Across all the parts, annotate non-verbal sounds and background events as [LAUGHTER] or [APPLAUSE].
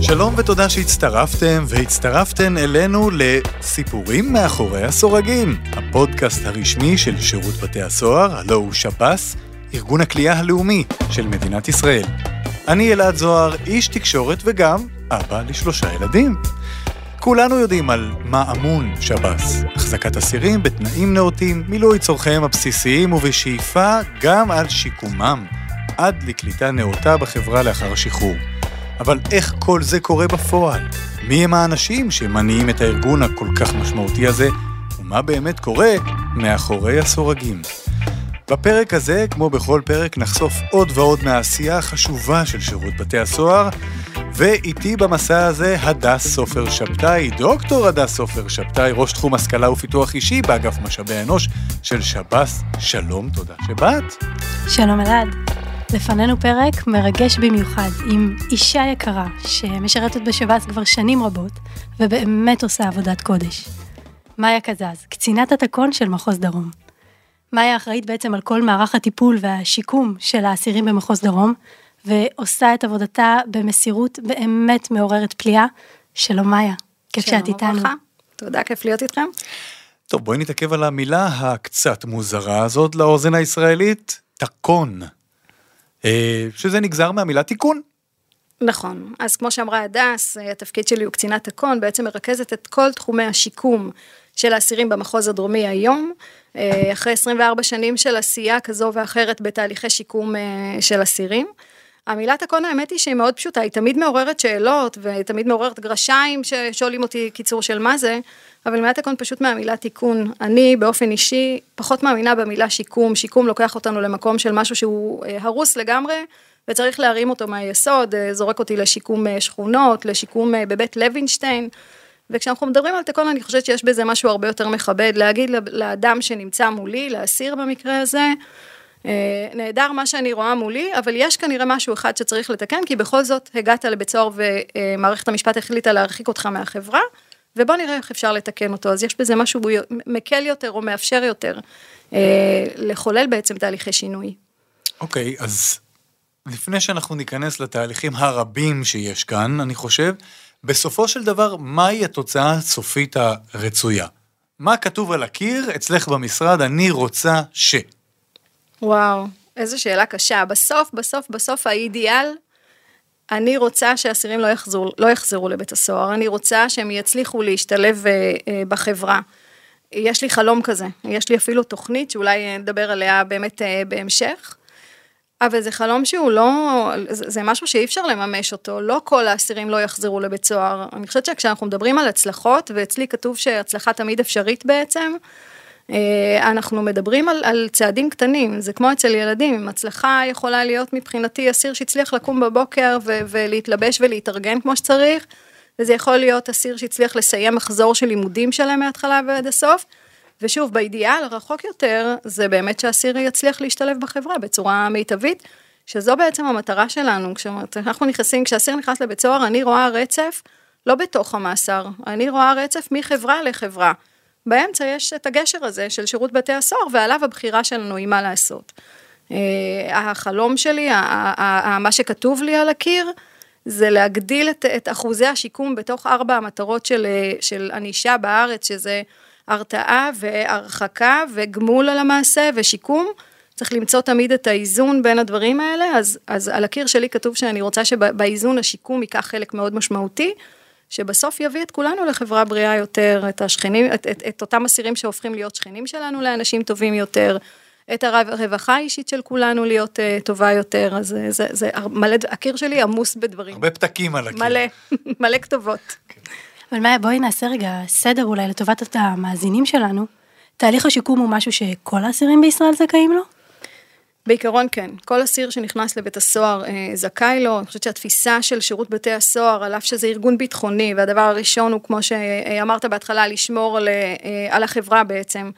שלום ותודה שהצטרפתם והצטרפתן אלינו לסיפורים מאחורי הסורגים, הפודקאסט הרשמי של שירות בתי הסוהר, הלו הוא שב"ס, ארגון הכלייה הלאומי של מדינת ישראל. אני אלעד זוהר, איש תקשורת וגם אבא לשלושה ילדים. כולנו יודעים על מה אמון שב"ס, החזקת אסירים בתנאים נאותים, מילוי צורכיהם הבסיסיים ובשאיפה גם על שיקומם, עד לקליטה נאותה בחברה לאחר השחרור. אבל איך כל זה קורה בפועל? מי הם האנשים שמניעים את הארגון הכל כך משמעותי הזה, ומה באמת קורה מאחורי הסורגים? בפרק הזה, כמו בכל פרק, נחשוף עוד ועוד מהעשייה החשובה של שירות בתי הסוהר, ואיתי במסע הזה הדס סופר שבתאי, דוקטור הדס סופר שבתאי, ראש תחום השכלה ופיתוח אישי באגף משאבי אנוש של שב"ס. שלום, תודה שבאת. שלום אלעד. לפנינו פרק מרגש במיוחד עם אישה יקרה שמשרתת בשב"ס כבר שנים רבות ובאמת עושה עבודת קודש. מאיה קזז, קצינת התקון של מחוז דרום. מאיה אחראית בעצם על כל מערך הטיפול והשיקום של האסירים במחוז דרום, ועושה את עבודתה במסירות באמת מעוררת פליאה. שלום מאיה, כיף שאת איתנו. וברכה. תודה, כיף להיות איתכם. טוב, בואי נתעכב על המילה הקצת מוזרה הזאת לאוזן הישראלית, תקון. אה, שזה נגזר מהמילה תיקון. נכון, אז כמו שאמרה הדס, התפקיד שלי הוא קצינת תקון, בעצם מרכזת את כל תחומי השיקום של האסירים במחוז הדרומי היום, אה, אחרי 24 שנים של עשייה כזו ואחרת בתהליכי שיקום אה, של אסירים. המילה תקון האמת היא שהיא מאוד פשוטה, היא תמיד מעוררת שאלות ותמיד מעוררת גרשיים ששואלים אותי קיצור של מה זה, אבל מילה תקון פשוט מהמילה תיקון. אני באופן אישי פחות מאמינה במילה שיקום, שיקום לוקח אותנו למקום של משהו שהוא אה, הרוס לגמרי וצריך להרים אותו מהיסוד, זורק אותי לשיקום שכונות, לשיקום בבית לוינשטיין. וכשאנחנו מדברים על תקון אני חושבת שיש בזה משהו הרבה יותר מכבד, להגיד לאדם שנמצא מולי, לאסיר במקרה הזה, אה, נהדר מה שאני רואה מולי, אבל יש כנראה משהו אחד שצריך לתקן, כי בכל זאת הגעת לבית סוהר ומערכת המשפט החליטה להרחיק אותך מהחברה, ובוא נראה איך אפשר לתקן אותו, אז יש בזה משהו מקל יותר או מאפשר יותר אה, לחולל בעצם תהליכי שינוי. אוקיי, okay, אז לפני שאנחנו ניכנס לתהליכים הרבים שיש כאן, אני חושב, בסופו של דבר, מהי התוצאה הסופית הרצויה? מה כתוב על הקיר אצלך במשרד, אני רוצה ש... וואו, איזו שאלה קשה. בסוף, בסוף, בסוף האידיאל, אני רוצה שאסירים לא לא יחזרו לבית הסוהר, אני רוצה שהם יצליחו להשתלב אה, אה, בחברה. יש לי חלום כזה, יש לי אפילו תוכנית שאולי נדבר עליה באמת אה, בהמשך. אבל זה חלום שהוא לא, זה, משהו שאי אפשר לממש אותו, לא כל האסירים לא יחזרו לבית סוהר. אני חושבת שכשאנחנו מדברים על הצלחות, ואצלי כתוב שהצלחה תמיד אפשרית בעצם, אה, אנחנו מדברים על, על צעדים קטנים, זה כמו אצל ילדים, הצלחה יכולה להיות מבחינתי אסיר שהצליח לקום בבוקר ו- ולהתלבש ולהתארגן כמו שצריך, וזה יכול להיות אסיר שהצליח לסיים מחזור של לימודים שלהם מההתחלה ועד הסוף. ושוב, באידיאל הרחוק יותר, זה באמת שהאסיר יצליח להשתלב בחברה בצורה מיטבית, שזו בעצם המטרה שלנו. כשאנחנו נכנסים, כשאסיר נכנס לבית סוהר, אני רואה רצף, לא בתוך המאסר, אני רואה רצף מחברה לחברה. באמצע יש את הגשר הזה של שירות בתי הסוהר, ועליו הבחירה שלנו היא מה לעשות. אה, החלום שלי, מה שכתוב לי על הקיר, זה להגדיל את, את אחוזי השיקום בתוך ארבע המטרות של, של ענישה בארץ, שזה הרתעה והרחקה וגמול על המעשה ושיקום. צריך למצוא תמיד את האיזון בין הדברים האלה, אז, אז על הקיר שלי כתוב שאני רוצה שבאיזון השיקום ייקח חלק מאוד משמעותי, שבסוף יביא את כולנו לחברה בריאה יותר, את השכנים, את, את, את אותם אסירים שהופכים להיות שכנים שלנו לאנשים טובים יותר, את הרווחה האישית של כולנו להיות uh, טובה יותר, אז זה, זה, זה מלא, הקיר שלי עמוס בדברים. הרבה פתקים על הקיר. מלא, [LAUGHS] מלא כתובות. אבל מאיה, בואי נעשה רגע סדר אולי לטובת המאזינים שלנו. תהליך השיקום הוא משהו שכל האסירים בישראל זכאים לו? בעיקרון כן, כל אסיר שנכנס לבית הסוהר אה, זכאי לו, אני חושבת שהתפיסה של שירות בתי הסוהר, על אף שזה ארגון ביטחוני, והדבר הראשון הוא כמו שאמרת בהתחלה, לשמור על, אה, על החברה בעצם,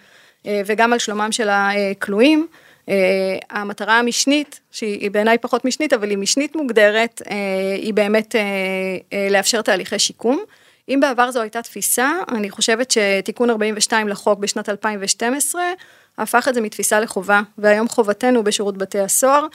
אה, וגם על שלומם של הכלואים. אה, המטרה המשנית, שהיא בעיניי פחות משנית, אבל היא משנית מוגדרת, אה, היא באמת אה, לאפשר תהליכי שיקום. אם בעבר זו הייתה תפיסה, אני חושבת שתיקון 42 לחוק בשנת 2012, הפך את זה מתפיסה לחובה, והיום חובתנו בשירות בתי הסוהר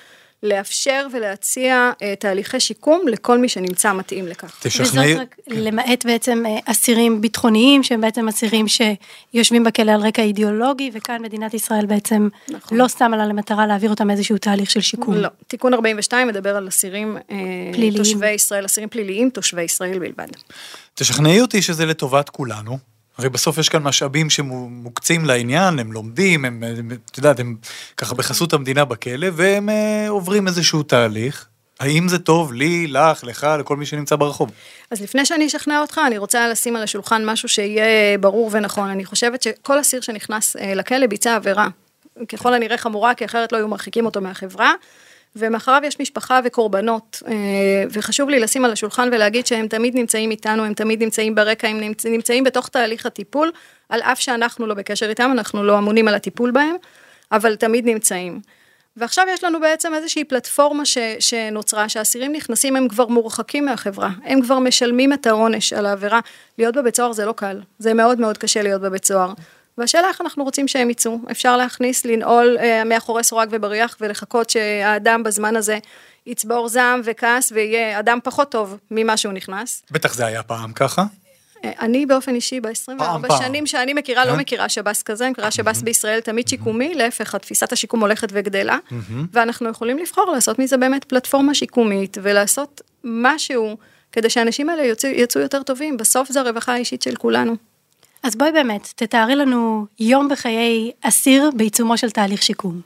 לאפשר ולהציע אה, תהליכי שיקום לכל מי שנמצא מתאים לכך. תשכנעי... וזאת רק למעט בעצם אה, אסירים ביטחוניים, שהם בעצם אסירים שיושבים בכלא על רקע אידיאולוגי, וכאן מדינת ישראל בעצם נכון. לא שמה לה למטרה להעביר אותם איזשהו תהליך של שיקום. לא, תיקון 42 מדבר על אסירים אה, פליליים. תושבי ישראל, אסירים פליליים, תושבי ישראל בלבד. תשכנעי אותי שזה לטובת כולנו. הרי בסוף יש כאן משאבים שמוקצים לעניין, הם לומדים, הם, את יודעת, הם ככה בחסות המדינה בכלא, והם אה, עוברים איזשהו תהליך. האם זה טוב לי, לך, לך, לכל מי שנמצא ברחוב? אז לפני שאני אשכנע אותך, אני רוצה לשים על השולחן משהו שיהיה ברור ונכון. אני חושבת שכל אסיר שנכנס אה, לכלא ביצע עבירה. ככל הנראה חמורה, כי אחרת לא היו מרחיקים אותו מהחברה. ומאחריו יש משפחה וקורבנות, אה, וחשוב לי לשים על השולחן ולהגיד שהם תמיד נמצאים איתנו, הם תמיד נמצאים ברקע, הם נמצ- נמצאים בתוך תהליך הטיפול, על אף שאנחנו לא בקשר איתם, אנחנו לא אמונים על הטיפול בהם, אבל תמיד נמצאים. ועכשיו יש לנו בעצם איזושהי פלטפורמה ש, שנוצרה, שהאסירים נכנסים, הם כבר מורחקים מהחברה, הם כבר משלמים את העונש על העבירה. להיות בבית סוהר זה לא קל, זה מאוד מאוד קשה להיות בבית סוהר. והשאלה איך אנחנו רוצים שהם יצאו. אפשר להכניס, לנעול אה, מאחורי סורג ובריח ולחכות שהאדם בזמן הזה יצבור זעם וכעס ויהיה אדם פחות טוב ממה שהוא נכנס. בטח זה היה פעם ככה. אה, אני באופן אישי, פעם, ב-24 פעם. שנים שאני מכירה, לא כן? מכירה שב"ס כזה, אני מכירה שב"ס בישראל תמיד שיקומי, להפך, התפיסת השיקום הולכת וגדלה, ואנחנו יכולים לבחור לעשות מזה באמת פלטפורמה שיקומית, ולעשות משהו כדי שהאנשים האלה יצאו, יצאו יותר טובים, בסוף זה הרווחה האישית של כולנו. אז בואי באמת, תתארי לנו יום בחיי אסיר בעיצומו של תהליך שיקום.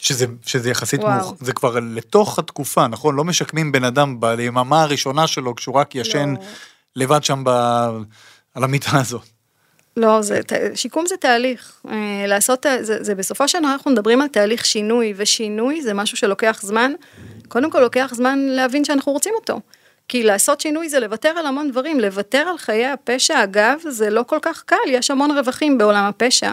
שזה, שזה יחסית וואו. מאוחר, זה כבר לתוך התקופה, נכון? לא משקמים בן אדם ביממה הראשונה שלו כשהוא רק ישן לא. לבד שם ב... על המיטה הזאת. לא, זה, שיקום זה תהליך. אה, לעשות, זה, זה בסופו של דבר אנחנו מדברים על תהליך שינוי, ושינוי זה משהו שלוקח זמן. קודם כל לוקח זמן להבין שאנחנו רוצים אותו. כי לעשות שינוי זה לוותר על המון דברים, לוותר על חיי הפשע, אגב, זה לא כל כך קל, יש המון רווחים בעולם הפשע.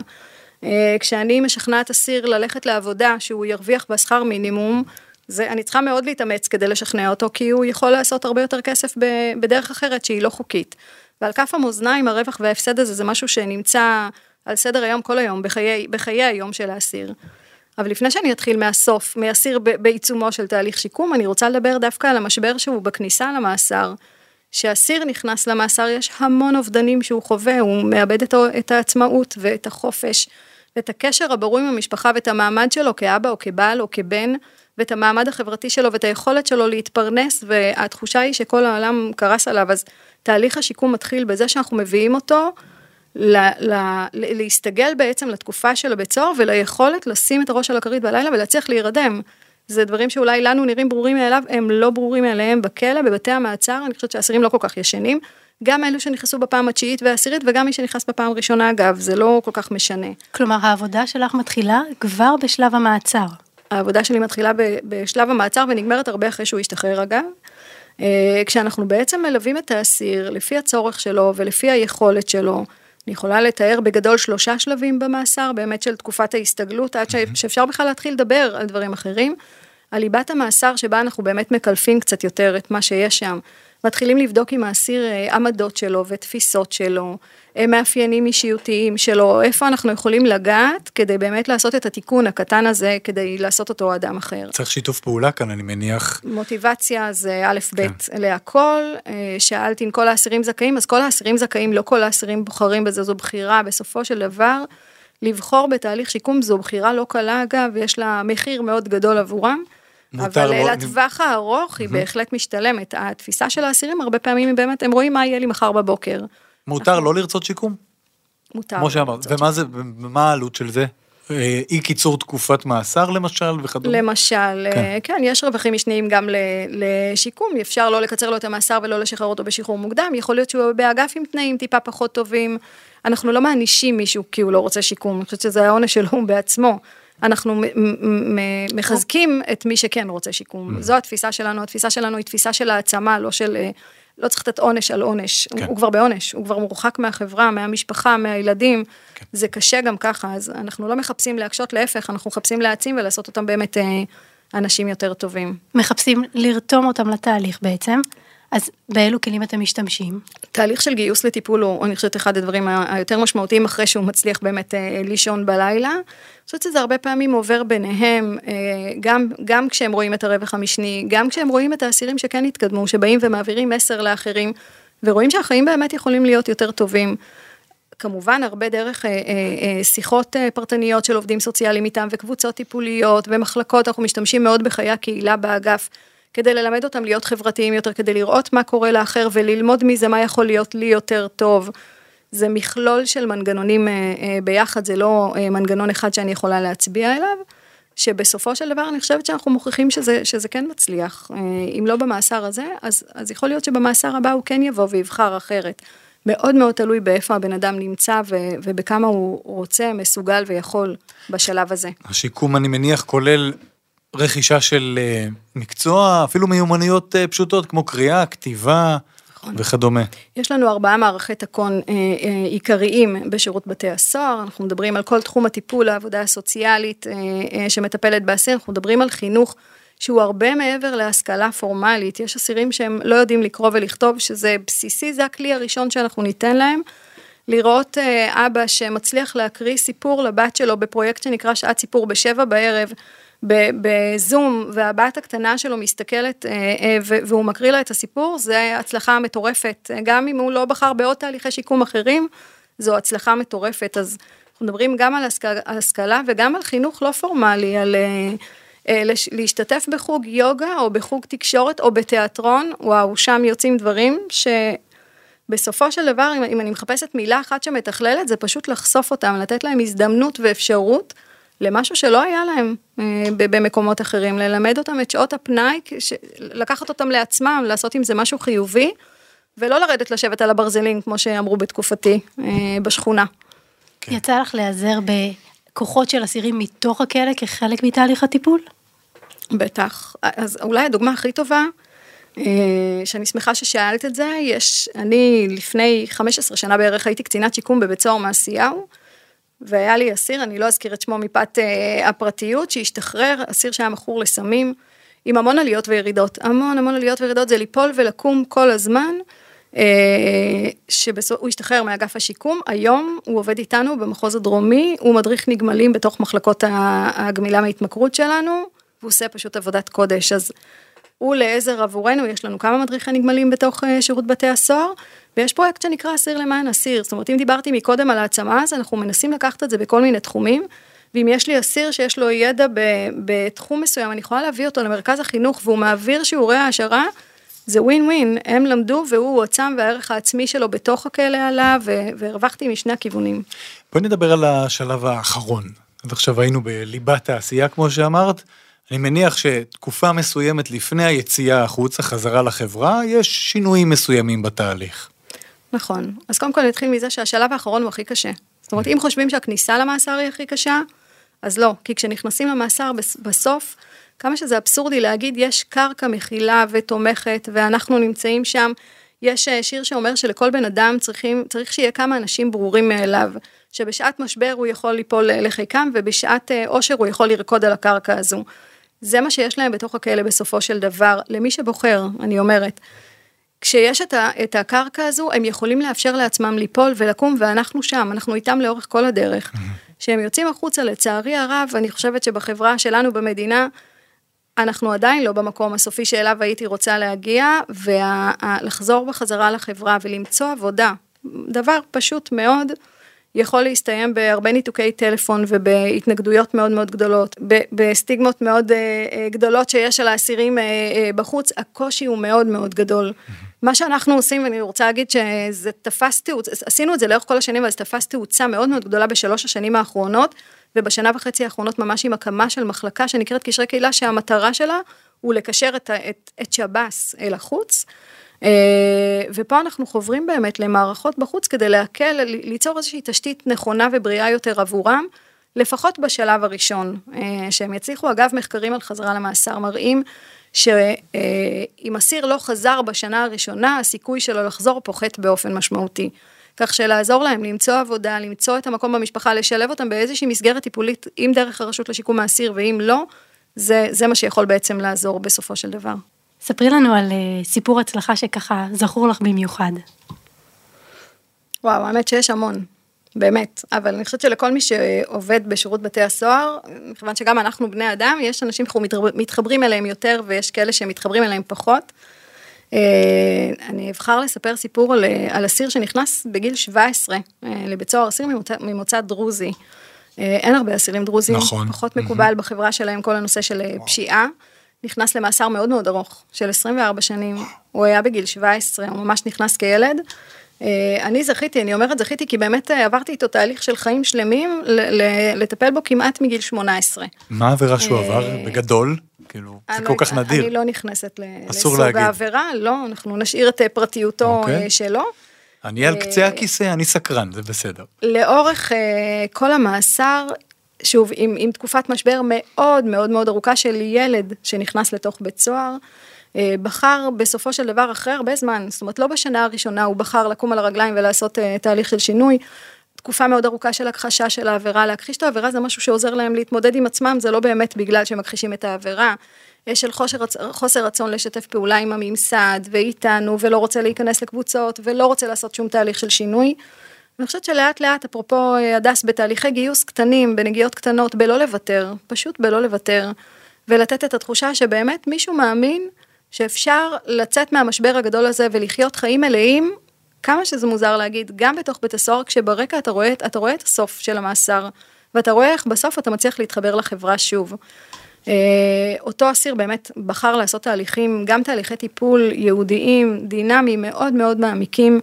אה, כשאני משכנעת אסיר ללכת לעבודה, שהוא ירוויח בשכר מינימום, זה, אני צריכה מאוד להתאמץ כדי לשכנע אותו, כי הוא יכול לעשות הרבה יותר כסף בדרך אחרת שהיא לא חוקית. ועל כף המאזניים הרווח וההפסד הזה זה משהו שנמצא על סדר היום כל היום, בחיי, בחיי היום של האסיר. אבל לפני שאני אתחיל מהסוף, מאסיר ב- בעיצומו של תהליך שיקום, אני רוצה לדבר דווקא על המשבר שהוא בכניסה למאסר. כשאסיר נכנס למאסר יש המון אובדנים שהוא חווה, הוא מאבד את, את העצמאות ואת החופש, ואת הקשר הברור עם המשפחה ואת המעמד שלו כאבא או כבעל או כבן, ואת המעמד החברתי שלו ואת היכולת שלו להתפרנס, והתחושה היא שכל העולם קרס עליו, אז תהליך השיקום מתחיל בזה שאנחנו מביאים אותו ל, ל, ל, להסתגל בעצם לתקופה של הבית סוהר וליכולת לשים את הראש על הכרית בלילה ולהצליח להירדם. זה דברים שאולי לנו נראים ברורים מאליו, הם לא ברורים מאליהם בכלא, בבתי המעצר, אני חושבת שהאסירים לא כל כך ישנים. גם אלו שנכנסו בפעם התשיעית והעשירית וגם מי שנכנס בפעם הראשונה אגב, זה לא כל כך משנה. כלומר, העבודה שלך מתחילה כבר בשלב המעצר. העבודה שלי מתחילה בשלב המעצר ונגמרת הרבה אחרי שהוא ישתחרר אגב. אה, כשאנחנו בעצם מלווים את האסיר לפי הצורך שלו ולפי היכולת שלו, אני יכולה לתאר בגדול שלושה שלבים במאסר, באמת של תקופת ההסתגלות, עד שאפשר בכלל להתחיל לדבר על דברים אחרים. על ליבת המאסר שבה אנחנו באמת מקלפים קצת יותר את מה שיש שם. מתחילים לבדוק עם האסיר אה, עמדות שלו ותפיסות שלו, אה, מאפיינים אישיותיים שלו, איפה אנחנו יכולים לגעת כדי באמת לעשות את התיקון הקטן הזה, כדי לעשות אותו אדם אחר. צריך שיתוף פעולה כאן, אני מניח. מוטיבציה זה א' ב' להכל, אה, שאלתי אם כל האסירים זכאים, אז כל האסירים זכאים, לא כל האסירים בוחרים בזה, זו בחירה, בסופו של דבר, לבחור בתהליך שיקום זו בחירה לא קלה אגב, יש לה מחיר מאוד גדול עבורם. אבל לא- לא... לטווח הארוך היא בהחלט משתלמת. התפיסה של האסירים הרבה פעמים היא באמת, הם רואים מה יהיה לי מחר בבוקר. מותר לא לרצות שיקום? מותר. כמו שאמרת. ומה זה, ומה העלות של זה? אה, אי קיצור תקופת מאסר למשל וכדומה? למשל, כן. כן. כן, יש רווחים משניים גם לשיקום, אפשר לא לקצר לו את המאסר ולא לשחרר אותו בשחרור מוקדם, יכול להיות שהוא באגף עם תנאים טיפה פחות טובים. אנחנו לא מענישים מישהו כי הוא לא רוצה שיקום, אני חושבת שזה העונש שלו בעצמו. אנחנו מחזקים את מי שכן רוצה שיקום. זו התפיסה שלנו, התפיסה שלנו היא תפיסה של העצמה, לא של... אה, לא צריך לתת עונש על עונש, כן. הוא, הוא כבר בעונש, הוא כבר מורחק מהחברה, מהמשפחה, מהילדים, כן. זה קשה גם ככה, אז אנחנו לא מחפשים להקשות, להפך, אנחנו מחפשים להעצים ולעשות אותם באמת אה, אנשים יותר טובים. מחפשים לרתום אותם לתהליך בעצם. אז באילו כלים אתם משתמשים? תהליך של גיוס לטיפול הוא, אני חושבת, אחד הדברים היותר משמעותיים אחרי שהוא מצליח באמת אה, לישון בלילה. אני חושבת שזה הרבה פעמים עובר ביניהם, אה, גם, גם כשהם רואים את הרווח המשני, גם כשהם רואים את האסירים שכן התקדמו, שבאים ומעבירים מסר לאחרים, ורואים שהחיים באמת יכולים להיות יותר טובים. כמובן הרבה דרך אה, אה, אה, שיחות אה, פרטניות של עובדים סוציאליים איתם וקבוצות טיפוליות ומחלקות, אנחנו משתמשים מאוד בחיי הקהילה באגף. כדי ללמד אותם להיות חברתיים יותר, כדי לראות מה קורה לאחר וללמוד מזה מה יכול להיות לי יותר טוב. זה מכלול של מנגנונים אה, אה, ביחד, זה לא אה, מנגנון אחד שאני יכולה להצביע אליו, שבסופו של דבר אני חושבת שאנחנו מוכיחים שזה, שזה כן מצליח. אם לא במאסר הזה, אז, אז יכול להיות שבמאסר הבא הוא כן יבוא ויבחר אחרת. מאוד מאוד תלוי באיפה הבן אדם נמצא ו, ובכמה הוא רוצה, מסוגל ויכול בשלב הזה. השיקום, אני מניח, כולל רכישה של אה, מקצוע, אפילו מיומנויות אה, פשוטות כמו קריאה, כתיבה נכון. וכדומה. יש לנו ארבעה מערכי תקון אה, עיקריים בשירות בתי הסוהר, אנחנו מדברים על כל תחום הטיפול, העבודה הסוציאלית שמטפלת באסיר, אנחנו מדברים על חינוך. שהוא הרבה מעבר להשכלה פורמלית, יש אסירים שהם לא יודעים לקרוא ולכתוב, שזה בסיסי, זה הכלי הראשון שאנחנו ניתן להם. לראות אבא שמצליח להקריא סיפור לבת שלו בפרויקט שנקרא שעת סיפור בשבע בערב, בזום, והבת הקטנה שלו מסתכלת אה, אה, והוא מקריא לה את הסיפור, זה הצלחה מטורפת. גם אם הוא לא בחר בעוד תהליכי שיקום אחרים, זו הצלחה מטורפת. אז אנחנו מדברים גם על השכלה וגם על חינוך לא פורמלי, על להשתתף בחוג יוגה או בחוג תקשורת או בתיאטרון, וואו, שם יוצאים דברים ש... בסופו של דבר, אם, אם אני מחפשת מילה אחת שמתכללת, זה פשוט לחשוף אותם, לתת להם הזדמנות ואפשרות למשהו שלא היה להם אה, במקומות אחרים, ללמד אותם את שעות הפנאי. לקחת אותם לעצמם, לעשות עם זה משהו חיובי, ולא לרדת לשבת על הברזלים, כמו שאמרו בתקופתי, אה, בשכונה. כן. יצא לך להיעזר בכוחות של אסירים מתוך הכלא כחלק מתהליך הטיפול? בטח. אז אולי הדוגמה הכי טובה, אה, שאני שמחה ששאלת את זה, יש, אני לפני 15 שנה בערך הייתי קצינת שיקום בבית סוהר מעשיהו, והיה לי אסיר, אני לא אזכיר את שמו מפאת אה, הפרטיות, שהשתחרר, אסיר שהיה מכור לסמים, עם המון עליות וירידות, המון המון עליות וירידות, זה ליפול ולקום כל הזמן, אה, שהוא השתחרר מאגף השיקום, היום הוא עובד איתנו במחוז הדרומי, הוא מדריך נגמלים בתוך מחלקות הגמילה מהתמכרות שלנו, והוא עושה פשוט עבודת קודש, אז הוא לעזר עבורנו, יש לנו כמה מדריכי נגמלים בתוך אה, שירות בתי הסוהר, ויש פרויקט שנקרא אסיר למען אסיר, זאת אומרת אם דיברתי מקודם על העצמה, אז אנחנו מנסים לקחת את זה בכל מיני תחומים, ואם יש לי אסיר שיש לו ידע ב, בתחום מסוים, אני יכולה להביא אותו למרכז החינוך והוא מעביר שיעורי העשרה, זה ווין ווין, הם למדו והוא הועצם והערך העצמי שלו בתוך הכלא עלה והרווחתי משני הכיוונים. בואי נדבר על השלב האחרון. עד עכשיו היינו בליבת העשייה כמו שאמרת, אני מניח שתקופה מסוימת לפני היציאה החוצה, חזרה לחברה, יש שינויים מסוימים בתהליך. נכון. אז קודם כל נתחיל מזה שהשלב האחרון הוא הכי קשה. זאת אומרת, אם חושבים שהכניסה למאסר היא הכי קשה, אז לא. כי כשנכנסים למאסר בסוף, כמה שזה אבסורדי להגיד, יש קרקע מכילה ותומכת, ואנחנו נמצאים שם. יש אה, שיר שאומר שלכל בן אדם צריכים, צריך שיהיה כמה אנשים ברורים מאליו, שבשעת משבר הוא יכול ליפול לחיקם, ובשעת עושר אה, הוא יכול לרקוד על הקרקע הזו. זה מה שיש להם בתוך הכלא בסופו של דבר, למי שבוחר, אני אומרת. כשיש את, ה, את הקרקע הזו, הם יכולים לאפשר לעצמם ליפול ולקום, ואנחנו שם, אנחנו איתם לאורך כל הדרך. כשהם יוצאים החוצה, לצערי הרב, אני חושבת שבחברה שלנו במדינה, אנחנו עדיין לא במקום הסופי שאליו הייתי רוצה להגיע, ולחזור בחזרה לחברה ולמצוא עבודה, דבר פשוט מאוד, יכול להסתיים בהרבה ניתוקי טלפון ובהתנגדויות מאוד מאוד גדולות, בסטיגמות מאוד אה, אה, גדולות שיש על האסירים אה, בחוץ, הקושי הוא מאוד מאוד גדול. מה שאנחנו עושים, ואני רוצה להגיד שזה תפס תאוצה, עשינו את זה לאורך כל השנים, אבל זה תפס תאוצה מאוד מאוד גדולה בשלוש השנים האחרונות, ובשנה וחצי האחרונות ממש עם הקמה של מחלקה שנקראת קשרי קהילה, שהמטרה שלה הוא לקשר את, את, את שב"ס אל החוץ. אה, ופה אנחנו חוברים באמת למערכות בחוץ כדי להקל, ליצור איזושהי תשתית נכונה ובריאה יותר עבורם, לפחות בשלב הראשון, אה, שהם יצליחו, אגב, מחקרים על חזרה למאסר מראים שאם אסיר לא חזר בשנה הראשונה, הסיכוי שלו לחזור פוחת באופן משמעותי. כך שלעזור להם למצוא עבודה, למצוא את המקום במשפחה, לשלב אותם באיזושהי מסגרת טיפולית, אם דרך הרשות לשיקום האסיר ואם לא, זה, זה מה שיכול בעצם לעזור בסופו של דבר. ספרי לנו על אה, סיפור הצלחה שככה זכור לך במיוחד. וואו, האמת שיש המון, באמת. אבל אני חושבת שלכל מי שעובד בשירות בתי הסוהר, מכיוון שגם אנחנו בני אדם, יש אנשים שאנחנו מתחברים אליהם יותר ויש כאלה שמתחברים אליהם פחות. אה, אני אבחר לספר סיפור על, על אסיר שנכנס בגיל 17 לבית סוהר, אסיר ממוצא, ממוצא דרוזי. אין הרבה אסירים דרוזים, נכון. פחות מקובל mm-hmm. בחברה שלהם כל הנושא של וואו. פשיעה. נכנס למאסר מאוד מאוד ארוך, של 24 שנים, הוא היה בגיל 17, הוא ממש נכנס כילד. אה, אני זכיתי, אני אומרת זכיתי, כי באמת אה, עברתי איתו תהליך של חיים שלמים, לטפל בו כמעט מגיל 18. מה העבירה שהוא עבר אה, בגדול? כאילו, זה כל כך נדיר. אני לא נכנסת לסוג העבירה, לא, אנחנו נשאיר את פרטיותו אוקיי. שלו. אני על קצה הכיסא, אני סקרן, זה בסדר. לאורך כל המאסר, שוב, עם, עם תקופת משבר מאוד מאוד מאוד ארוכה של ילד שנכנס לתוך בית סוהר, אה, בחר בסופו של דבר אחרי הרבה זמן, זאת אומרת לא בשנה הראשונה הוא בחר לקום על הרגליים ולעשות אה, תהליך של שינוי, תקופה מאוד ארוכה של הכחשה של העבירה, להכחיש את העבירה זה משהו שעוזר להם להתמודד עם עצמם, זה לא באמת בגלל שמכחישים את העבירה, של חוסר, חוסר רצון לשתף פעולה עם הממסד ואיתנו ולא רוצה להיכנס לקבוצות ולא רוצה לעשות שום תהליך של שינוי. אני חושבת שלאט לאט, אפרופו אה, הדס, בתהליכי גיוס קטנים, בנגיעות קטנות, בלא לוותר, פשוט בלא לוותר, ולתת את התחושה שבאמת מישהו מאמין שאפשר לצאת מהמשבר הגדול הזה ולחיות חיים מלאים, כמה שזה מוזר להגיד, גם בתוך בית הסוהר, כשברקע אתה רואה, אתה רואה את הסוף של המאסר, ואתה רואה איך בסוף אתה מצליח להתחבר לחברה שוב. אה, אותו אסיר באמת בחר לעשות תהליכים, גם תהליכי טיפול ייעודיים, דינמיים, מאוד מאוד מעמיקים.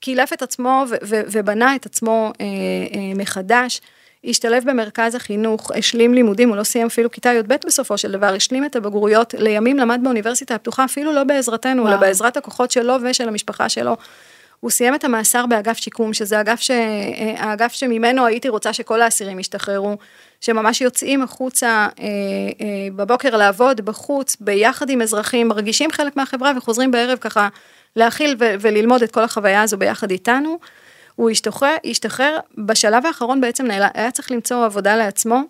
קילף את עצמו ובנה את עצמו אה, אה, מחדש. השתלב במרכז החינוך, השלים לימודים, הוא לא סיים אפילו כיתה י"ב בסופו של דבר, השלים את הבגרויות, לימים למד באוניברסיטה הפתוחה, אפילו לא בעזרתנו, אלא בעזרת הכוחות שלו ושל המשפחה שלו. הוא סיים את המאסר באגף שיקום, שזה אגף ש... האגף שממנו הייתי רוצה שכל האסירים ישתחררו, שממש יוצאים החוצה אה, אה, בבוקר לעבוד בחוץ, ביחד עם אזרחים, מרגישים חלק מהחברה וחוזרים בערב ככה להכיל ו- וללמוד את כל החוויה הזו ביחד איתנו. הוא השתחרר, השתחרר בשלב האחרון בעצם נעלה, היה צריך למצוא עבודה לעצמו.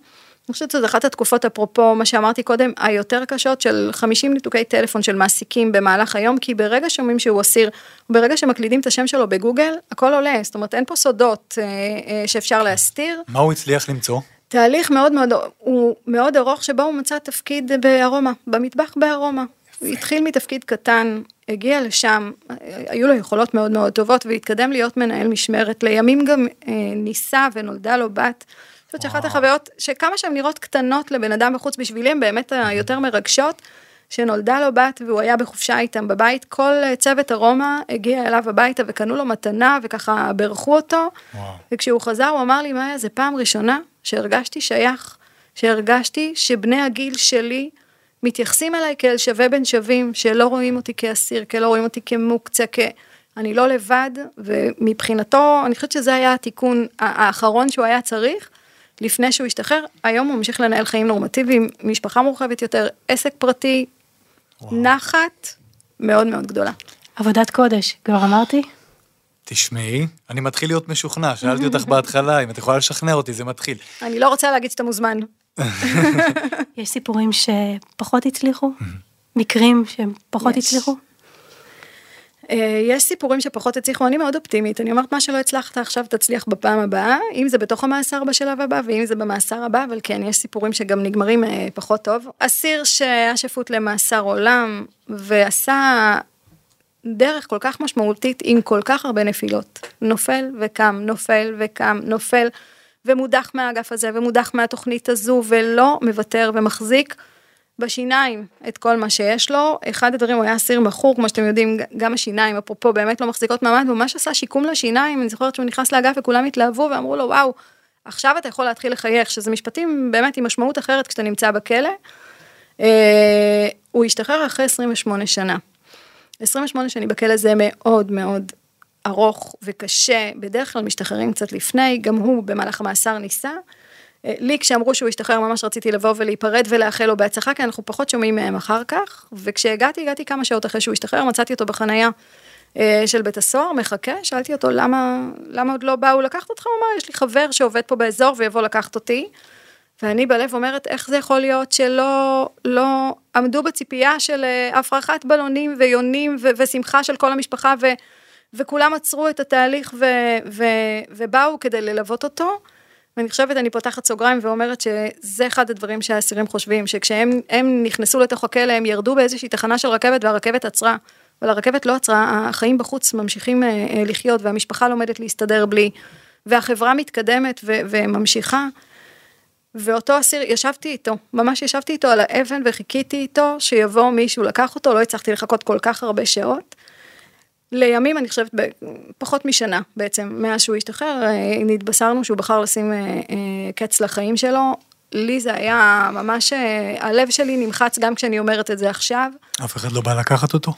אני חושבת שזו אחת התקופות, אפרופו מה שאמרתי קודם, היותר קשות של 50 ניתוקי טלפון של מעסיקים במהלך היום, כי ברגע שומעים שהוא אסיר, ברגע שמקלידים את השם שלו בגוגל, הכל עולה, זאת אומרת אין פה סודות אה, אה, שאפשר להסתיר. מה הוא הצליח למצוא? תהליך מאוד מאוד, הוא מאוד ארוך שבו הוא מצא תפקיד בארומה, במטבח בארומה. הוא התחיל מתפקיד קטן, הגיע לשם, היו לו יכולות מאוד מאוד טובות והתקדם להיות מנהל משמרת, לימים גם אה, ניסה ונולדה לו בת. חושבת שאחת החוויות, שכמה שהן נראות קטנות לבן אדם בחוץ בשבילי, הן באמת היותר מרגשות, שנולדה לו בת והוא היה בחופשה איתם בבית, כל צוות ארומה הגיע אליו הביתה וקנו לו מתנה וככה בירכו אותו, וואו. וכשהוא חזר הוא אמר לי, מאיה, זה פעם ראשונה שהרגשתי שייך, שהרגשתי שבני הגיל שלי, מתייחסים אליי כאל שווה בין שווים, שלא רואים אותי כאסיר, כי לא רואים אותי כמוקצה, כ... אני לא לבד, ומבחינתו, אני חושבת שזה היה התיקון האחרון שהוא היה צריך, לפני שהוא השתחרר. היום הוא ממשיך לנהל חיים נורמטיביים, משפחה מורחבת יותר, עסק פרטי, וואו. נחת מאוד מאוד גדולה. עבודת קודש, כבר אמרתי? תשמעי, אני מתחיל להיות משוכנע, שאלתי [LAUGHS] אותך בהתחלה, אם את יכולה לשכנע אותי, זה מתחיל. אני לא רוצה להגיד שאתה מוזמן. [LAUGHS] יש סיפורים שפחות הצליחו? מקרים שפחות יש. הצליחו? אה, יש סיפורים שפחות הצליחו, אני מאוד אופטימית, אני אומרת מה שלא הצלחת עכשיו תצליח בפעם הבאה, אם זה בתוך המאסר בשלב הבא ואם זה במאסר הבא, אבל כן, יש סיפורים שגם נגמרים אה, פחות טוב. אסיר שהיה שפוט למאסר עולם ועשה דרך כל כך משמעותית עם כל כך הרבה נפילות, נופל וקם, נופל וקם, נופל. ומודח מהאגף הזה ומודח מהתוכנית הזו ולא מוותר ומחזיק בשיניים את כל מה שיש לו. אחד הדברים, הוא היה אסיר מכור, כמו שאתם יודעים, גם השיניים, אפרופו, באמת לא מחזיקות מעמד, ממש עשה שיקום לשיניים, אני זוכרת שהוא נכנס לאגף וכולם התלהבו ואמרו לו, וואו, עכשיו אתה יכול להתחיל לחייך, שזה משפטים באמת עם משמעות אחרת כשאתה נמצא בכלא. אה, הוא השתחרר אחרי 28 שנה. 28 שנים בכלא זה מאוד מאוד ארוך וקשה, בדרך כלל משתחררים קצת לפני, גם הוא במהלך המאסר ניסה. אה, לי כשאמרו שהוא השתחרר ממש רציתי לבוא ולהיפרד ולאחל לו בהצלחה, כי אנחנו פחות שומעים מהם אחר כך, וכשהגעתי, הגעתי כמה שעות אחרי שהוא השתחרר, מצאתי אותו בחנייה אה, של בית הסוהר, מחכה, שאלתי אותו למה, למה עוד לא באו לקחת אותך, הוא אמר, יש לי חבר שעובד פה באזור ויבוא לקחת אותי. ואני בלב אומרת, איך זה יכול להיות שלא לא עמדו בציפייה של אה, הפרחת בלונים ויונים ו- ושמחה של כל המשפחה, ו- וכולם עצרו את התהליך ו- ו- ובאו כדי ללוות אותו. ואני חושבת, אני פותחת סוגריים ואומרת שזה אחד הדברים שהאסירים חושבים, שכשהם נכנסו לתוך הכלא, הם ירדו באיזושהי תחנה של רכבת והרכבת עצרה. אבל הרכבת לא עצרה, החיים בחוץ ממשיכים אה, אה, לחיות והמשפחה לומדת להסתדר בלי, והחברה מתקדמת ו- וממשיכה. ואותו אסיר, ישבתי איתו, ממש ישבתי איתו על האבן וחיכיתי איתו שיבוא מישהו לקח אותו, לא הצלחתי לחכות כל כך הרבה שעות. לימים, אני חושבת, פחות משנה בעצם, מאז שהוא השתחרר, אה, נתבשרנו שהוא בחר לשים קץ לחיים שלו. לי זה היה ממש, הלב שלי נמחץ גם כשאני אומרת את זה עכשיו. אף אחד לא בא לקחת אותו?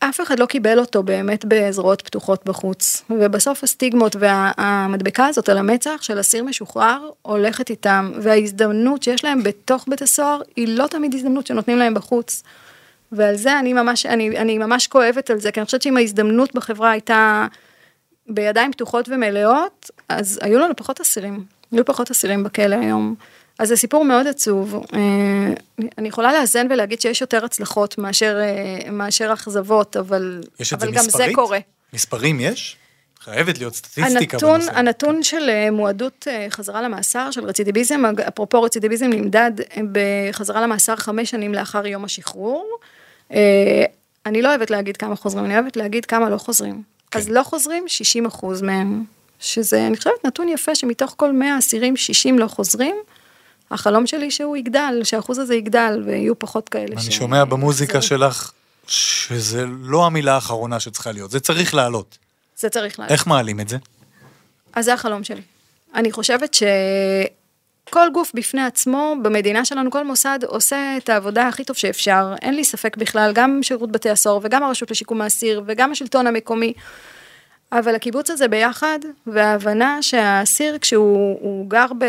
אף אחד לא קיבל אותו באמת בזרועות פתוחות בחוץ. ובסוף הסטיגמות והמדבקה הזאת על המצח של אסיר משוחרר הולכת איתם, וההזדמנות שיש להם בתוך בית הסוהר היא לא תמיד הזדמנות שנותנים להם בחוץ. ועל זה אני ממש, אני, אני ממש כואבת על זה, כי אני חושבת שאם ההזדמנות בחברה הייתה בידיים פתוחות ומלאות, אז היו לנו פחות אסירים, היו פחות אסירים בכלא היום. אז זה סיפור מאוד עצוב. אה, אני יכולה לאזן ולהגיד שיש יותר הצלחות מאשר, אה, מאשר אכזבות, אבל, יש אבל זה גם מספרית? זה קורה. מספרים יש? חייבת להיות סטטיסטיקה הנתון, בנושא. הנתון של אה, מועדות חזרה למאסר, של רצידיביזם, אפרופו רצידיביזם נמדד בחזרה למאסר חמש שנים לאחר יום השחרור. אני לא אוהבת להגיד כמה חוזרים, אני אוהבת להגיד כמה לא חוזרים. כן. אז לא חוזרים 60 אחוז מהם, שזה, אני חושבת, נתון יפה שמתוך כל 100 אסירים 60 לא חוזרים. החלום שלי שהוא יגדל, שהאחוז הזה יגדל ויהיו פחות כאלה. אני ש- שומע במוזיקה זה- שלך שזה לא המילה האחרונה שצריכה להיות, זה צריך לעלות. זה צריך לעלות. איך מעלים את זה? אז זה החלום שלי. אני חושבת שכל גוף בפני עצמו, במדינה שלנו, כל מוסד עושה את העבודה הכי טוב שאפשר. אין לי ספק בכלל, גם שירות בתי הסוהר וגם הרשות לשיקום האסיר וגם השלטון המקומי. אבל הקיבוץ הזה ביחד, וההבנה שהאסיר כשהוא הוא גר ב...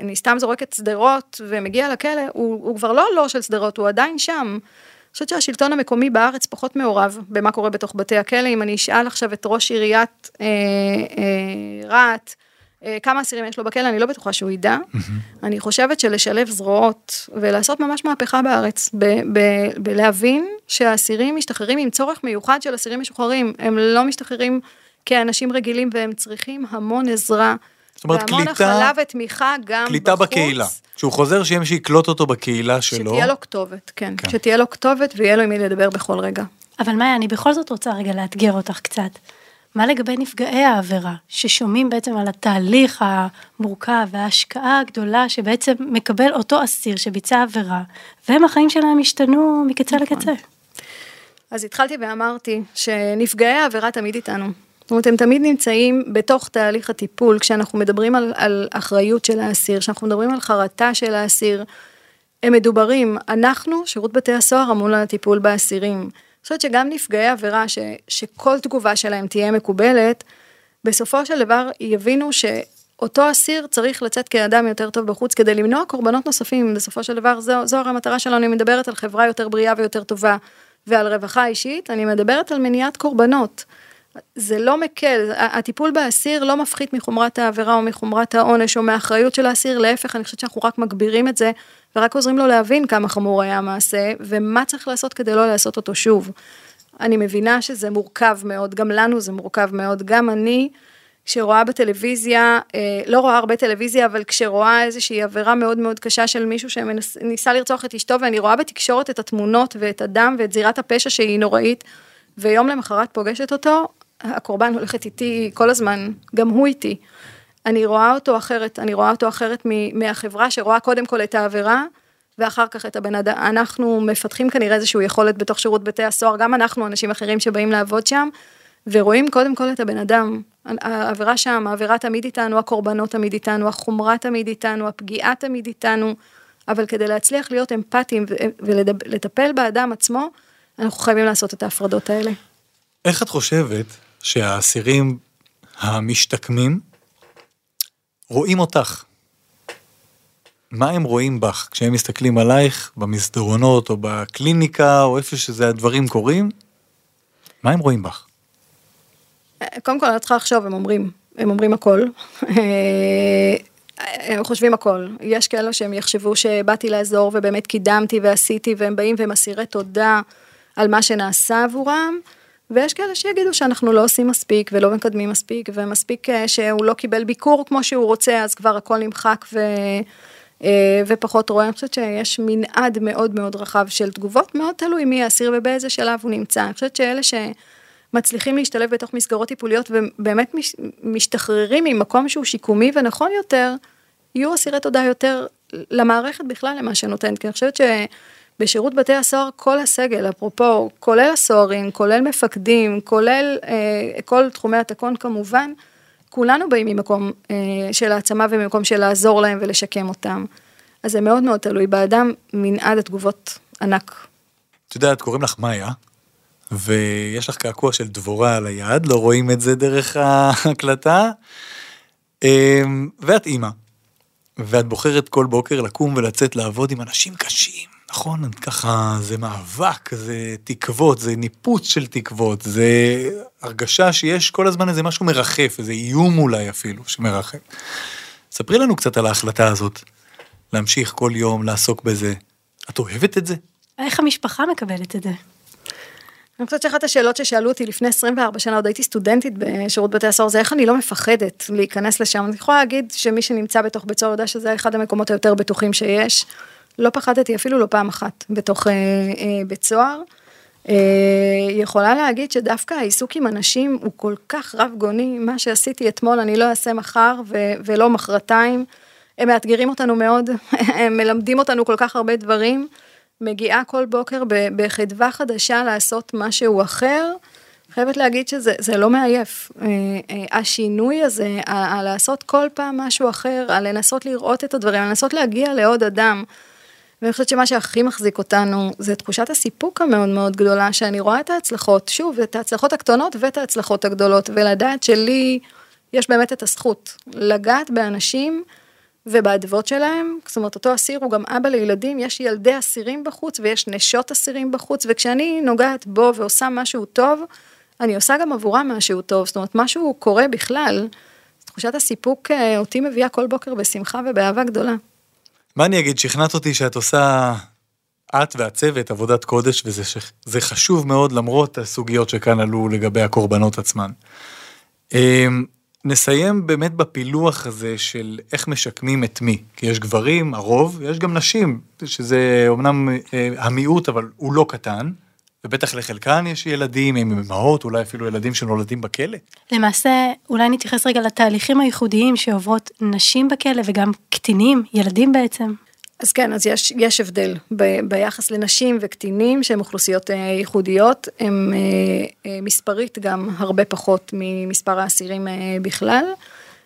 אני סתם זורקת שדרות ומגיע לכלא, הוא, הוא כבר לא לא של שדרות, הוא עדיין שם. אני חושבת שהשלטון המקומי בארץ פחות מעורב במה קורה בתוך בתי הכלא. אם אני אשאל עכשיו את ראש עיריית אה, אה, רהט, כמה אסירים יש לו בכלא, אני לא בטוחה שהוא ידע. אני חושבת שלשלב זרועות ולעשות ממש מהפכה בארץ, ב- ב- בלהבין שהאסירים משתחררים עם צורך מיוחד של אסירים משוחררים, הם לא משתחררים כאנשים רגילים והם צריכים המון עזרה. זאת אומרת, והמון קליטה- הכלה ותמיכה גם קליטה בחוץ. בקהילה. כשהוא חוזר, שיהיה מי שיקלוט אותו בקהילה שלו. שתהיה לו כתובת, כן. כן. שתהיה לו כתובת ויהיה לו עם מי לדבר בכל רגע. אבל מאיה, אני בכל זאת רוצה רגע לאתגר אותך קצת. מה לגבי נפגעי העבירה, ששומעים בעצם על התהליך המורכב וההשקעה הגדולה שבעצם מקבל אותו אסיר שביצע עבירה, והם החיים שלהם השתנו מקצה נכון. לקצה. אז התחלתי ואמרתי שנפגעי העבירה תמיד איתנו. זאת אומרת, הם תמיד נמצאים בתוך תהליך הטיפול, כשאנחנו מדברים על, על אחריות של האסיר, כשאנחנו מדברים על חרטה של האסיר, הם מדוברים. אנחנו, שירות בתי הסוהר, אמון על הטיפול באסירים. חושבת שגם נפגעי עבירה, ש, שכל תגובה שלהם תהיה מקובלת, בסופו של דבר יבינו שאותו אסיר צריך לצאת כאדם יותר טוב בחוץ כדי למנוע קורבנות נוספים. בסופו של דבר זו, זו הרי המטרה שלנו, אני מדברת על חברה יותר בריאה ויותר טובה ועל רווחה אישית, אני מדברת על מניעת קורבנות. זה לא מקל, הטיפול באסיר לא מפחית מחומרת העבירה או מחומרת העונש או מהאחריות של האסיר, להפך, אני חושבת שאנחנו רק מגבירים את זה ורק עוזרים לו להבין כמה חמור היה המעשה ומה צריך לעשות כדי לא לעשות אותו שוב. אני מבינה שזה מורכב מאוד, גם לנו זה מורכב מאוד, גם אני, כשרואה בטלוויזיה, אה, לא רואה הרבה טלוויזיה, אבל כשרואה איזושהי עבירה מאוד מאוד קשה של מישהו שניסה לרצוח את אשתו, ואני רואה בתקשורת את התמונות ואת הדם ואת זירת הפשע שהיא נוראית, ויום למחרת פוגשת אותו, הקורבן הולכת איתי כל הזמן, גם הוא איתי. אני רואה אותו אחרת, אני רואה אותו אחרת מהחברה שרואה קודם כל את העבירה, ואחר כך את הבן אדם. אנחנו מפתחים כנראה איזושהי יכולת בתוך שירות בתי הסוהר, גם אנחנו, אנשים אחרים שבאים לעבוד שם, ורואים קודם כל את הבן אדם. העבירה שם, העבירה תמיד איתנו, הקורבנות תמיד איתנו, החומרה תמיד איתנו, הפגיעה תמיד איתנו, אבל כדי להצליח להיות אמפתיים ולטפל באדם עצמו, אנחנו חייבים לעשות את ההפרדות האלה. איך את חושבת שהאסירים המשתקמים רואים אותך? מה הם רואים בך כשהם מסתכלים עלייך במסדרונות או בקליניקה או איפה שזה הדברים קורים? מה הם רואים בך? קודם כל, אני צריכה לחשוב, הם אומרים, הם אומרים הכל. הם חושבים הכל. יש כאלה שהם יחשבו שבאתי לעזור ובאמת קידמתי ועשיתי, והם באים והם אסירי תודה על מה שנעשה עבורם, ויש כאלה שיגידו שאנחנו לא עושים מספיק ולא מקדמים מספיק, ומספיק אה, שהוא לא קיבל ביקור כמו שהוא רוצה, אז כבר הכל נמחק ו... אה, ופחות רואה. אני חושבת שיש מנעד מאוד מאוד רחב של תגובות, מאוד תלוי מי האסיר ובאיזה שלב הוא נמצא. אני חושבת שאלה שמצליחים להשתלב בתוך מסגרות טיפוליות ובאמת משתחררים ממקום שהוא שיקומי ונכון יותר, יהיו אסירי תודה יותר למערכת בכלל למה שנותנת. כי אני חושבת שבשירות בתי הסוהר כל הסגל, אפרופו, כולל הסוהרים, כולל מפקדים, כולל אה, כל תחומי התקון כמובן, כולנו באים ממקום אה, של העצמה וממקום של לעזור להם ולשקם אותם. אז זה מאוד מאוד תלוי באדם, מנעד התגובות ענק. את יודעת, קוראים לך מאיה, ויש לך קעקוע של דבורה על היד, לא רואים את זה דרך ההקלטה, אה, ואת אימא, ואת בוחרת כל בוקר לקום ולצאת לעבוד עם אנשים קשים. נכון, ככה זה מאבק, זה תקוות, זה ניפוץ של תקוות, זה הרגשה שיש כל הזמן איזה משהו מרחף, איזה איום אולי אפילו שמרחף. ספרי לנו קצת על ההחלטה הזאת, להמשיך כל יום לעסוק בזה. את אוהבת את זה? איך המשפחה מקבלת את זה? אני חושבת שאחת השאלות ששאלו אותי לפני 24 שנה, עוד הייתי סטודנטית בשירות בתי הסוהר, זה איך אני לא מפחדת להיכנס לשם. אני יכולה להגיד שמי שנמצא בתוך בית סוהר יודע שזה אחד המקומות היותר בטוחים שיש. לא פחדתי אפילו לא פעם אחת בתוך אה, אה, בית סוהר. אה, יכולה להגיד שדווקא העיסוק עם אנשים הוא כל כך רב גוני, מה שעשיתי אתמול אני לא אעשה מחר ו- ולא מחרתיים. הם מאתגרים אותנו מאוד, [LAUGHS] הם מלמדים אותנו כל כך הרבה דברים. מגיעה כל בוקר בחדווה חדשה לעשות משהו אחר. חייבת להגיד שזה לא מעייף. אה, אה, השינוי הזה, לעשות כל פעם משהו אחר, לנסות לראות את הדברים, לנסות להגיע לעוד אדם. ואני חושבת שמה שהכי מחזיק אותנו זה תחושת הסיפוק המאוד מאוד גדולה, שאני רואה את ההצלחות, שוב, את ההצלחות הקטנות ואת ההצלחות הגדולות, ולדעת שלי יש באמת את הזכות לגעת באנשים ובאדוות שלהם, זאת אומרת, אותו אסיר הוא גם אבא לילדים, יש ילדי אסירים בחוץ ויש נשות אסירים בחוץ, וכשאני נוגעת בו ועושה משהו טוב, אני עושה גם עבורם משהו טוב, זאת אומרת, משהו קורה בכלל, תחושת הסיפוק אה, אותי מביאה כל בוקר בשמחה ובאהבה גדולה. מה אני אגיד, שכנעת אותי שאת עושה, את והצוות, עבודת קודש, וזה חשוב מאוד למרות הסוגיות שכאן עלו לגבי הקורבנות עצמן. אמ, נסיים באמת בפילוח הזה של איך משקמים את מי, כי יש גברים, הרוב, יש גם נשים, שזה אמנם אה, המיעוט, אבל הוא לא קטן. ובטח לחלקן יש ילדים עם אמהות, אולי אפילו ילדים שנולדים בכלא. למעשה, אולי נתייחס רגע לתהליכים הייחודיים שעוברות נשים בכלא וגם קטינים, ילדים בעצם. אז כן, אז יש, יש הבדל ב, ביחס לנשים וקטינים שהם אוכלוסיות אה, ייחודיות, הם אה, אה, מספרית גם הרבה פחות ממספר האסירים בכלל.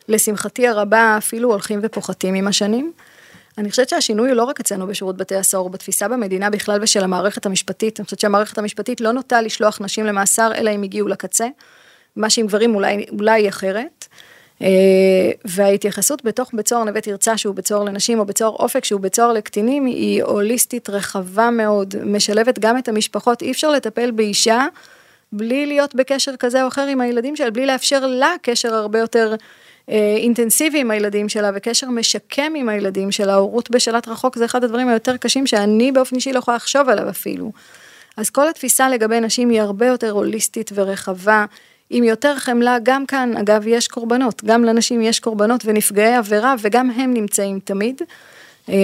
לשמחתי הרבה אפילו הולכים ופוחתים עם השנים. אני חושבת שהשינוי הוא לא רק אצלנו בשירות בתי הסוהר, הוא בתפיסה במדינה בכלל ושל המערכת המשפטית. אני חושבת שהמערכת המשפטית לא נוטה לשלוח נשים למאסר, אלא אם הגיעו לקצה. מה שעם גברים אולי, אולי אחרת. אה, וההתייחסות בתוך בית סוהר נווה תרצה שהוא בית סוהר לנשים או בית סוהר אופק שהוא בית סוהר לקטינים היא הוליסטית רחבה מאוד, משלבת גם את המשפחות, אי אפשר לטפל באישה בלי להיות בקשר כזה או אחר עם הילדים שלה, בלי לאפשר לה קשר הרבה יותר אינטנסיבי עם הילדים שלה וקשר משקם עם הילדים שלה, הורות בשלט רחוק זה אחד הדברים היותר קשים שאני באופן אישי לא יכולה לחשוב עליו אפילו. אז כל התפיסה לגבי נשים היא הרבה יותר הוליסטית ורחבה, עם יותר חמלה, גם כאן, אגב, יש קורבנות, גם לנשים יש קורבנות ונפגעי עבירה, וגם הם נמצאים תמיד. אה,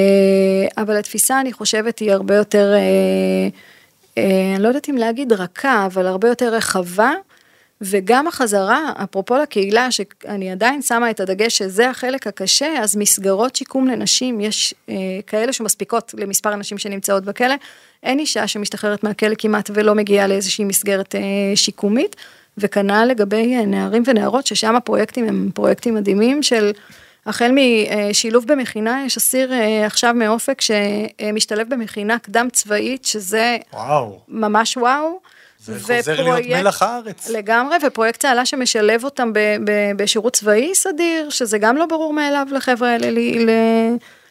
אבל התפיסה, אני חושבת, היא הרבה יותר, אה, אני לא יודעת אם להגיד רכה, אבל הרבה יותר רחבה. וגם החזרה, אפרופו לקהילה, שאני עדיין שמה את הדגש שזה החלק הקשה, אז מסגרות שיקום לנשים, יש אה, כאלה שמספיקות למספר הנשים שנמצאות בכלא, אין אישה שמשתחררת מהכלא כמעט ולא מגיעה לאיזושהי מסגרת אה, שיקומית, וכנ"ל לגבי אה, נערים ונערות, ששם הפרויקטים הם פרויקטים מדהימים של... החל משילוב במכינה, יש אסיר אה, עכשיו מאופק שמשתלב במכינה קדם צבאית, שזה וואו. ממש וואו. זה חוזר להיות מלח הארץ. לגמרי, ופרויקט צהלה שמשלב אותם ב, ב, בשירות צבאי סדיר, שזה גם לא ברור מאליו לחבר'ה האלה ל, ל,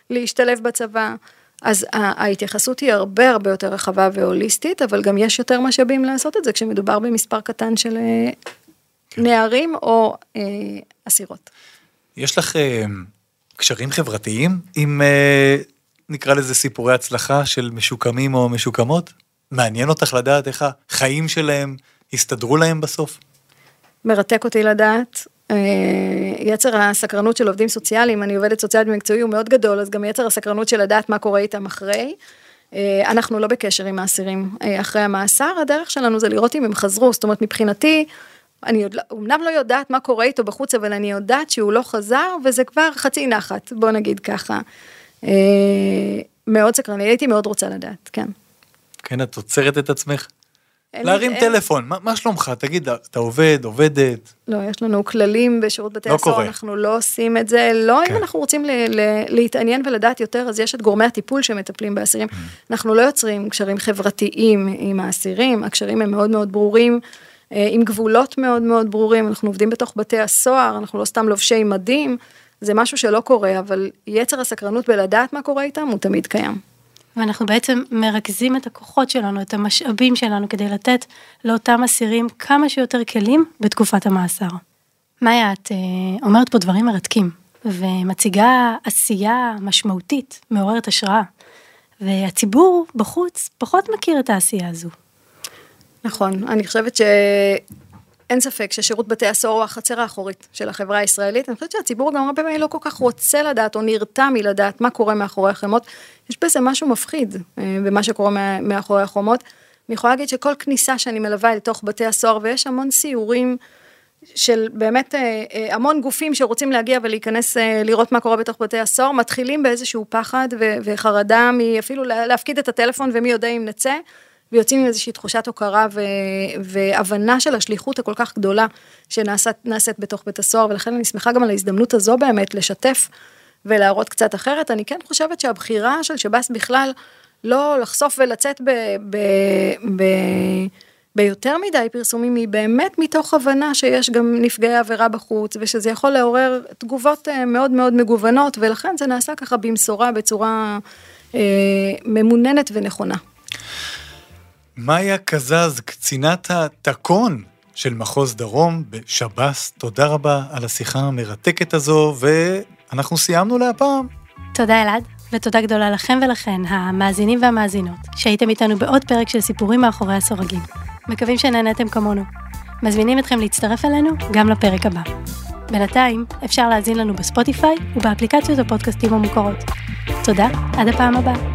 להשתלב בצבא. אז ההתייחסות היא הרבה הרבה יותר רחבה והוליסטית, אבל גם יש יותר משאבים לעשות את זה כשמדובר במספר קטן של אה, כן. נערים או אה, אסירות. יש לך אה, קשרים חברתיים עם, אה, נקרא לזה סיפורי הצלחה של משוקמים או משוקמות? מעניין אותך לדעת איך החיים שלהם הסתדרו להם בסוף? מרתק אותי לדעת. אה, יצר הסקרנות של עובדים סוציאליים, אני עובדת סוציאלית במקצועי, הוא מאוד גדול, אז גם יצר הסקרנות של לדעת מה קורה איתם אחרי. אה, אנחנו לא בקשר עם האסירים אה, אחרי המאסר, הדרך שלנו זה לראות אם הם חזרו, זאת אומרת מבחינתי, אני לא, אמנם לא יודעת מה קורה איתו בחוץ, אבל אני יודעת שהוא לא חזר, וזה כבר חצי נחת, בוא נגיד ככה. מאוד סקרני, הייתי מאוד רוצה לדעת, כן. כן, את עוצרת את עצמך? להרים אין... טלפון, מה, מה שלומך? תגיד, אתה עובד, עובדת? לא, יש לנו כללים בשירות בתי לא הסוהר, אנחנו לא עושים את זה, לא כן. אם אנחנו רוצים ל, ל, להתעניין ולדעת יותר, אז יש את גורמי הטיפול שמטפלים באסירים. Mm. אנחנו לא יוצרים קשרים חברתיים עם האסירים, הקשרים הם מאוד מאוד ברורים. אה, עם גבולות מאוד מאוד ברורים, אנחנו עובדים בתוך בתי הסוהר, אנחנו לא סתם לובשי מדים, זה משהו שלא קורה, אבל יצר הסקרנות בלדעת מה קורה איתם הוא תמיד קיים. ואנחנו בעצם מרכזים את הכוחות שלנו, את המשאבים שלנו, כדי לתת לאותם אסירים כמה שיותר כלים בתקופת המאסר. מאיה, את אה, אומרת פה דברים מרתקים, ומציגה עשייה משמעותית, מעוררת השראה, והציבור בחוץ פחות מכיר את העשייה הזו. נכון, אני חושבת ש... אין ספק ששירות בתי הסוהר הוא החצר האחורית של החברה הישראלית. אני חושבת שהציבור גם הרבה פעמים לא כל כך רוצה לדעת או נרתע מלדעת מה קורה מאחורי החומות. יש בזה משהו מפחיד אה, במה שקורה מאחורי החומות. אני יכולה להגיד שכל כניסה שאני מלווה לתוך בתי הסוהר, ויש המון סיורים של באמת אה, אה, המון גופים שרוצים להגיע ולהיכנס לראות מה קורה בתוך בתי הסוהר, מתחילים באיזשהו פחד וחרדה מאפילו להפקיד את הטלפון ומי יודע אם נצא. ויוצאים עם איזושהי תחושת הוקרה ו, והבנה של השליחות הכל כך גדולה שנעשית בתוך בית הסוהר, ולכן אני שמחה גם על ההזדמנות הזו באמת לשתף ולהראות קצת אחרת. אני כן חושבת שהבחירה של שב"ס בכלל, לא לחשוף ולצאת ב... ב, ב ביותר מדי פרסומים היא באמת מתוך הבנה שיש גם נפגעי עבירה בחוץ ושזה יכול לעורר תגובות אה, מאוד מאוד מגוונות ולכן זה נעשה ככה במשורה בצורה אה, ממוננת ונכונה. מאיה קזז, קצינת התקון של מחוז דרום בשב"ס, תודה רבה על השיחה המרתקת הזו, ואנחנו סיימנו להפעם. תודה אלעד, ותודה גדולה לכם ולכן, המאזינים והמאזינות, שהייתם איתנו בעוד פרק של סיפורים מאחורי הסורגים. מקווים שנהנתם כמונו. מזמינים אתכם להצטרף אלינו גם לפרק הבא. בינתיים, אפשר להאזין לנו בספוטיפיי ובאפליקציות הפודקאסטים המוכרות. תודה, עד הפעם הבאה.